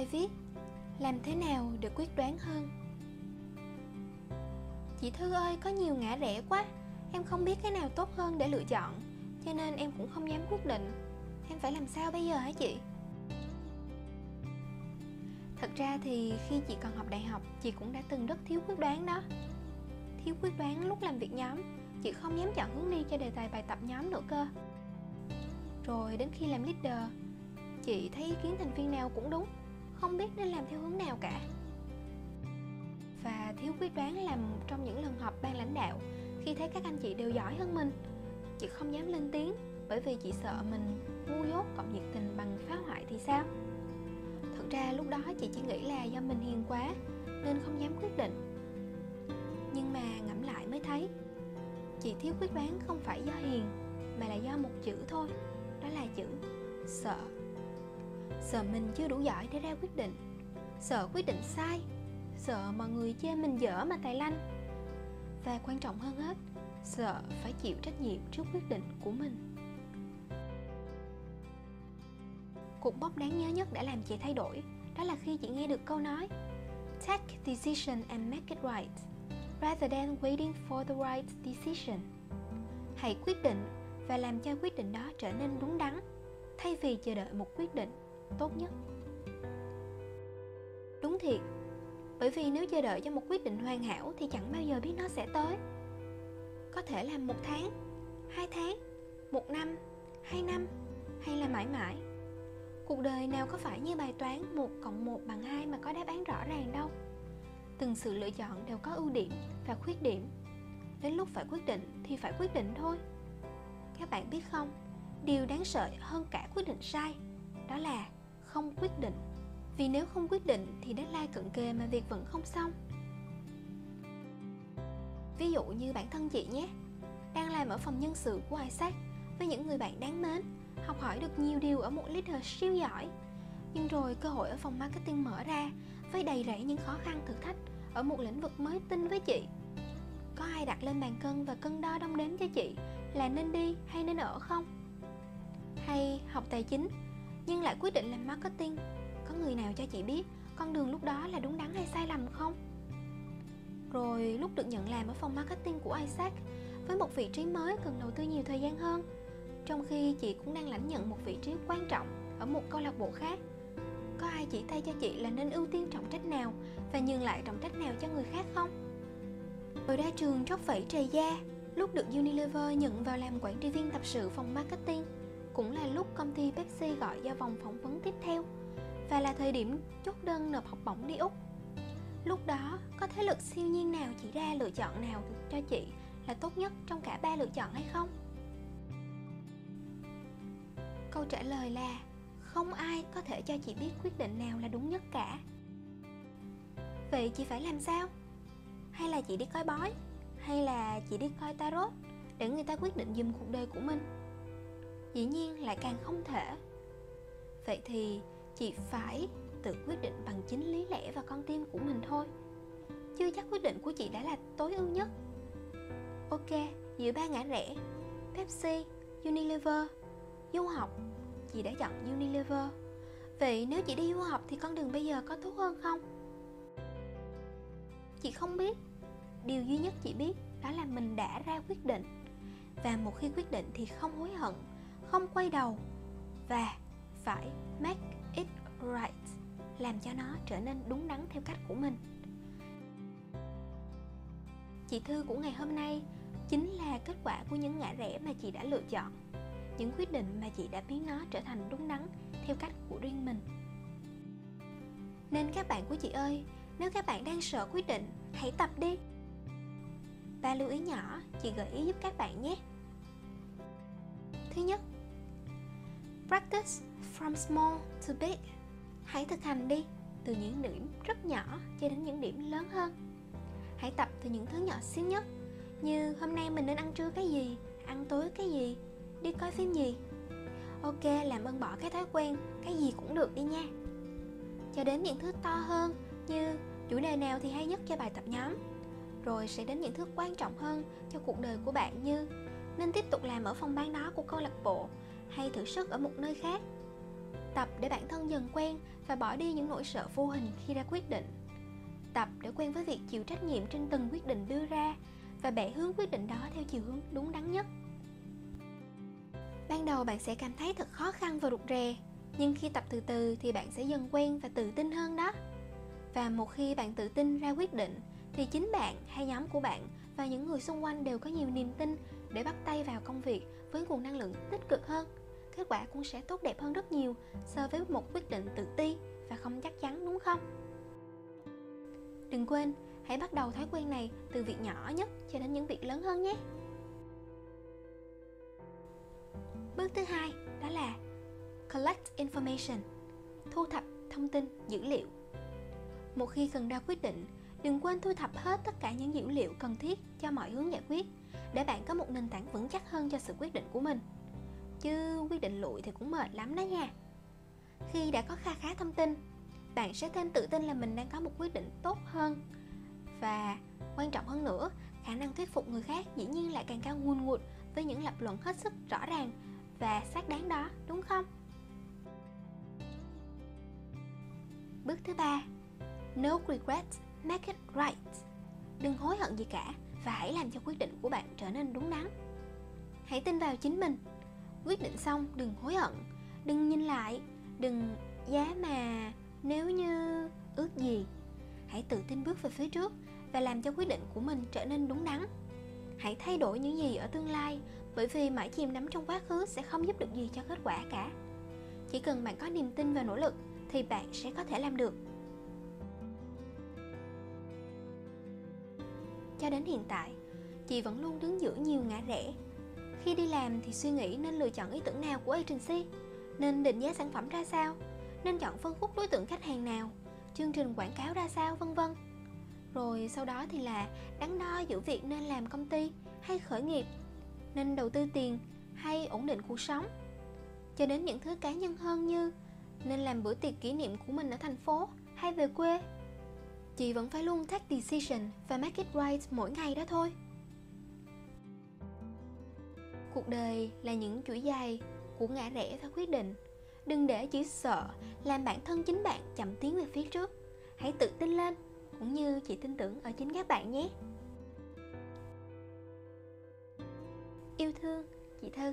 Bài viết? Làm thế nào để quyết đoán hơn? Chị Thư ơi, có nhiều ngã rẽ quá. Em không biết cái nào tốt hơn để lựa chọn Cho nên em cũng không dám quyết định. Em phải làm sao bây giờ hả chị? Thật ra thì khi chị còn học đại học Chị cũng đã từng rất thiếu quyết đoán đó. Thiếu quyết đoán lúc làm việc nhóm Chị không dám chọn hướng đi cho đề tài bài tập nhóm nữa cơ. Rồi đến khi làm leader Chị thấy ý kiến thành viên nào cũng đúng. Không biết nên làm theo hướng nào cả. Và thiếu quyết đoán làm trong những lần họp ban lãnh đạo, Khi thấy các anh chị đều giỏi hơn mình. Chị không dám lên tiếng, Bởi vì chị sợ mình ngu dốt cộng nhiệt tình bằng phá hoại thì sao? Thật ra lúc đó chị chỉ nghĩ là do mình hiền quá, Nên không dám quyết định. Nhưng mà ngẫm lại mới thấy, Chị thiếu quyết đoán không phải do hiền, Mà là do một chữ thôi, Đó là chữ sợ. Sợ mình chưa đủ giỏi để ra quyết định. Sợ quyết định sai. Sợ mọi người chê mình dở mà tài lanh. Và quan trọng hơn hết, Sợ phải chịu trách nhiệm trước quyết định của mình. Cuộc bóc đáng nhớ nhất đã làm chị thay đổi, Đó là khi chị nghe được câu nói, Take decision and make it right, Rather than waiting for the right decision. Hãy quyết định và làm cho quyết định đó trở nên đúng đắn, Thay vì chờ đợi một quyết định tốt nhất. Đúng thiệt, Bởi vì nếu chờ đợi cho một quyết định hoàn hảo Thì chẳng bao giờ biết nó sẽ tới. Có thể là một tháng, Hai tháng, Một năm, Hai năm, Hay là mãi mãi. Cuộc đời nào có phải như bài toán 1 cộng 1 bằng 2 mà có đáp án rõ ràng đâu. Từng sự lựa chọn đều có ưu điểm và khuyết điểm. Đến lúc phải quyết định thì phải quyết định thôi. Các bạn biết không, Điều đáng sợ hơn cả quyết định sai Đó là không quyết định. Vì nếu không quyết định thì deadline cận kề mà việc vẫn không xong. Ví dụ như bản thân chị nhé, Đang làm ở phòng nhân sự của Isaac Với những người bạn đáng mến, Học hỏi được nhiều điều ở một leader siêu giỏi. Nhưng rồi cơ hội ở phòng marketing mở ra, Với đầy rẫy những khó khăn, thử thách Ở một lĩnh vực mới tinh với chị. Có ai đặt lên bàn cân và cân đo đong đếm cho chị Là nên đi hay nên ở không? Hay học tài chính nhưng lại quyết định làm marketing. Có người nào cho chị biết con đường lúc đó là đúng đắn hay sai lầm không? Rồi lúc được nhận làm ở phòng marketing của Isaac, với một vị trí mới cần đầu tư nhiều thời gian hơn, trong khi chị cũng đang lãnh nhận một vị trí quan trọng ở một câu lạc bộ khác. Có ai chỉ tay cho chị là nên ưu tiên trọng trách nào và nhường lại trọng trách nào cho người khác không? Rồi ra trường tróc phẩy trầy da lúc được Unilever nhận vào làm quản trị viên tập sự phòng marketing cũng là lúc công ty Pepsi gọi ra vòng phỏng vấn tiếp theo và là thời điểm chốt đơn nộp học bổng đi Úc. Lúc đó, có thế lực siêu nhiên nào chỉ ra lựa chọn nào cho chị là tốt nhất trong cả ba lựa chọn hay không? Câu trả lời là không ai có thể cho chị biết quyết định nào là đúng nhất cả. Vậy chị phải làm sao? Hay là chị đi coi bói? Hay là chị đi coi tarot để người ta quyết định dùm cuộc đời của mình? Dĩ nhiên lại càng không thể. Vậy thì chị phải tự quyết định bằng chính lý lẽ và con tim của mình thôi. Chưa chắc quyết định của chị đã là tối ưu nhất. Ok giữa ba ngã rẽ. Pepsi, unilever. Du học, chị đã chọn unilever. Vậy nếu chị đi du học thì con đường bây giờ có tốt hơn không? Chị không biết. Điều duy nhất chị biết đó là mình đã ra quyết định. Và một khi quyết định thì không hối hận không quay đầu và phải make it right, làm cho nó trở nên đúng đắn theo cách của mình. Chị thư của ngày hôm nay chính là kết quả của những ngã rẽ mà chị đã lựa chọn, những quyết định mà chị đã biến nó trở thành đúng đắn theo cách của riêng mình. Nên các bạn của chị ơi, nếu các bạn đang sợ quyết định, hãy tập đi. Ba lưu ý nhỏ, chị gợi ý giúp các bạn nhé. Thứ nhất Practice from small to big. Hãy thực hành đi, từ những điểm rất nhỏ cho đến những điểm lớn hơn. Hãy tập từ những thứ nhỏ xíu nhất, như hôm nay mình nên ăn trưa cái gì, ăn tối cái gì, đi coi phim gì. Ok, làm ơn bỏ cái thói quen, cái gì cũng được đi nha. Cho đến những thứ to hơn như chủ đề nào thì hay nhất cho bài tập nhóm. Rồi sẽ đến những thứ quan trọng hơn cho cuộc đời của bạn như nên tiếp tục làm ở phòng ban đó của câu lạc bộ hay thử sức ở một nơi khác. Tập để bản thân dần quen và bỏ đi những nỗi sợ vô hình khi ra quyết định. Tập để quen với việc chịu trách nhiệm trên từng quyết định đưa ra và bẻ hướng quyết định đó theo chiều hướng đúng đắn nhất. Ban đầu bạn sẽ cảm thấy thật khó khăn và rụt rè, nhưng khi tập từ từ thì bạn sẽ dần quen và tự tin hơn đó. Và một khi bạn tự tin ra quyết định, thì chính bạn hay nhóm của bạn và những người xung quanh đều có nhiều niềm tin để bắt tay vào công việc với nguồn năng lượng tích cực hơn kết quả cũng sẽ tốt đẹp hơn rất nhiều so với một quyết định tự ti và không chắc chắn, đúng không? Đừng quên, hãy bắt đầu thói quen này từ việc nhỏ nhất cho đến những việc lớn hơn nhé. Bước thứ hai, đó là collect information, thu thập thông tin, dữ liệu. Một khi cần ra quyết định, đừng quên thu thập hết tất cả những dữ liệu cần thiết cho mọi hướng giải quyết để bạn có một nền tảng vững chắc hơn cho sự quyết định của mình chứ quyết định lụi thì cũng mệt lắm đó nha. Khi đã có kha khá thông tin, bạn sẽ thêm tự tin là mình đang có một quyết định tốt hơn. Và quan trọng hơn nữa, khả năng thuyết phục người khác dĩ nhiên lại càng cao nguồn ngụt với những lập luận hết sức rõ ràng và xác đáng đó, đúng không? Bước thứ ba, no regrets, make it right. Đừng hối hận gì cả và hãy làm cho quyết định của bạn trở nên đúng đắn. Hãy tin vào chính mình quyết định xong, đừng hối hận. Đừng nhìn lại. Đừng giá mà nếu như ước gì. Hãy tự tin bước về phía trước và làm cho quyết định của mình trở nên đúng đắn. Hãy thay đổi những gì ở tương lai, bởi vì mãi chìm đắm trong quá khứ sẽ không giúp được gì cho kết quả cả. Chỉ cần bạn có niềm tin và nỗ lực thì bạn sẽ có thể làm được. Cho đến hiện tại, chị vẫn luôn đứng giữa nhiều ngã rẽ khi đi làm thì suy nghĩ nên lựa chọn ý tưởng nào của agency? Nên định giá sản phẩm ra sao? Nên chọn phân khúc đối tượng khách hàng nào? Chương trình quảng cáo ra sao? Vân vân. Rồi sau đó thì là đắn đo giữa việc nên làm công ty hay khởi nghiệp, nên đầu tư tiền hay ổn định cuộc sống. Cho đến những thứ cá nhân hơn như nên làm bữa tiệc kỷ niệm của mình ở thành phố hay về quê. Chị vẫn phải luôn take decision và make it right mỗi ngày đó thôi cuộc đời là những chuỗi dài của ngã rẽ và quyết định. Đừng để chữ sợ làm bản thân chính bạn chậm tiến về phía trước. Hãy tự tin lên, cũng như chị tin tưởng ở chính các bạn nhé. Yêu thương, chị thư.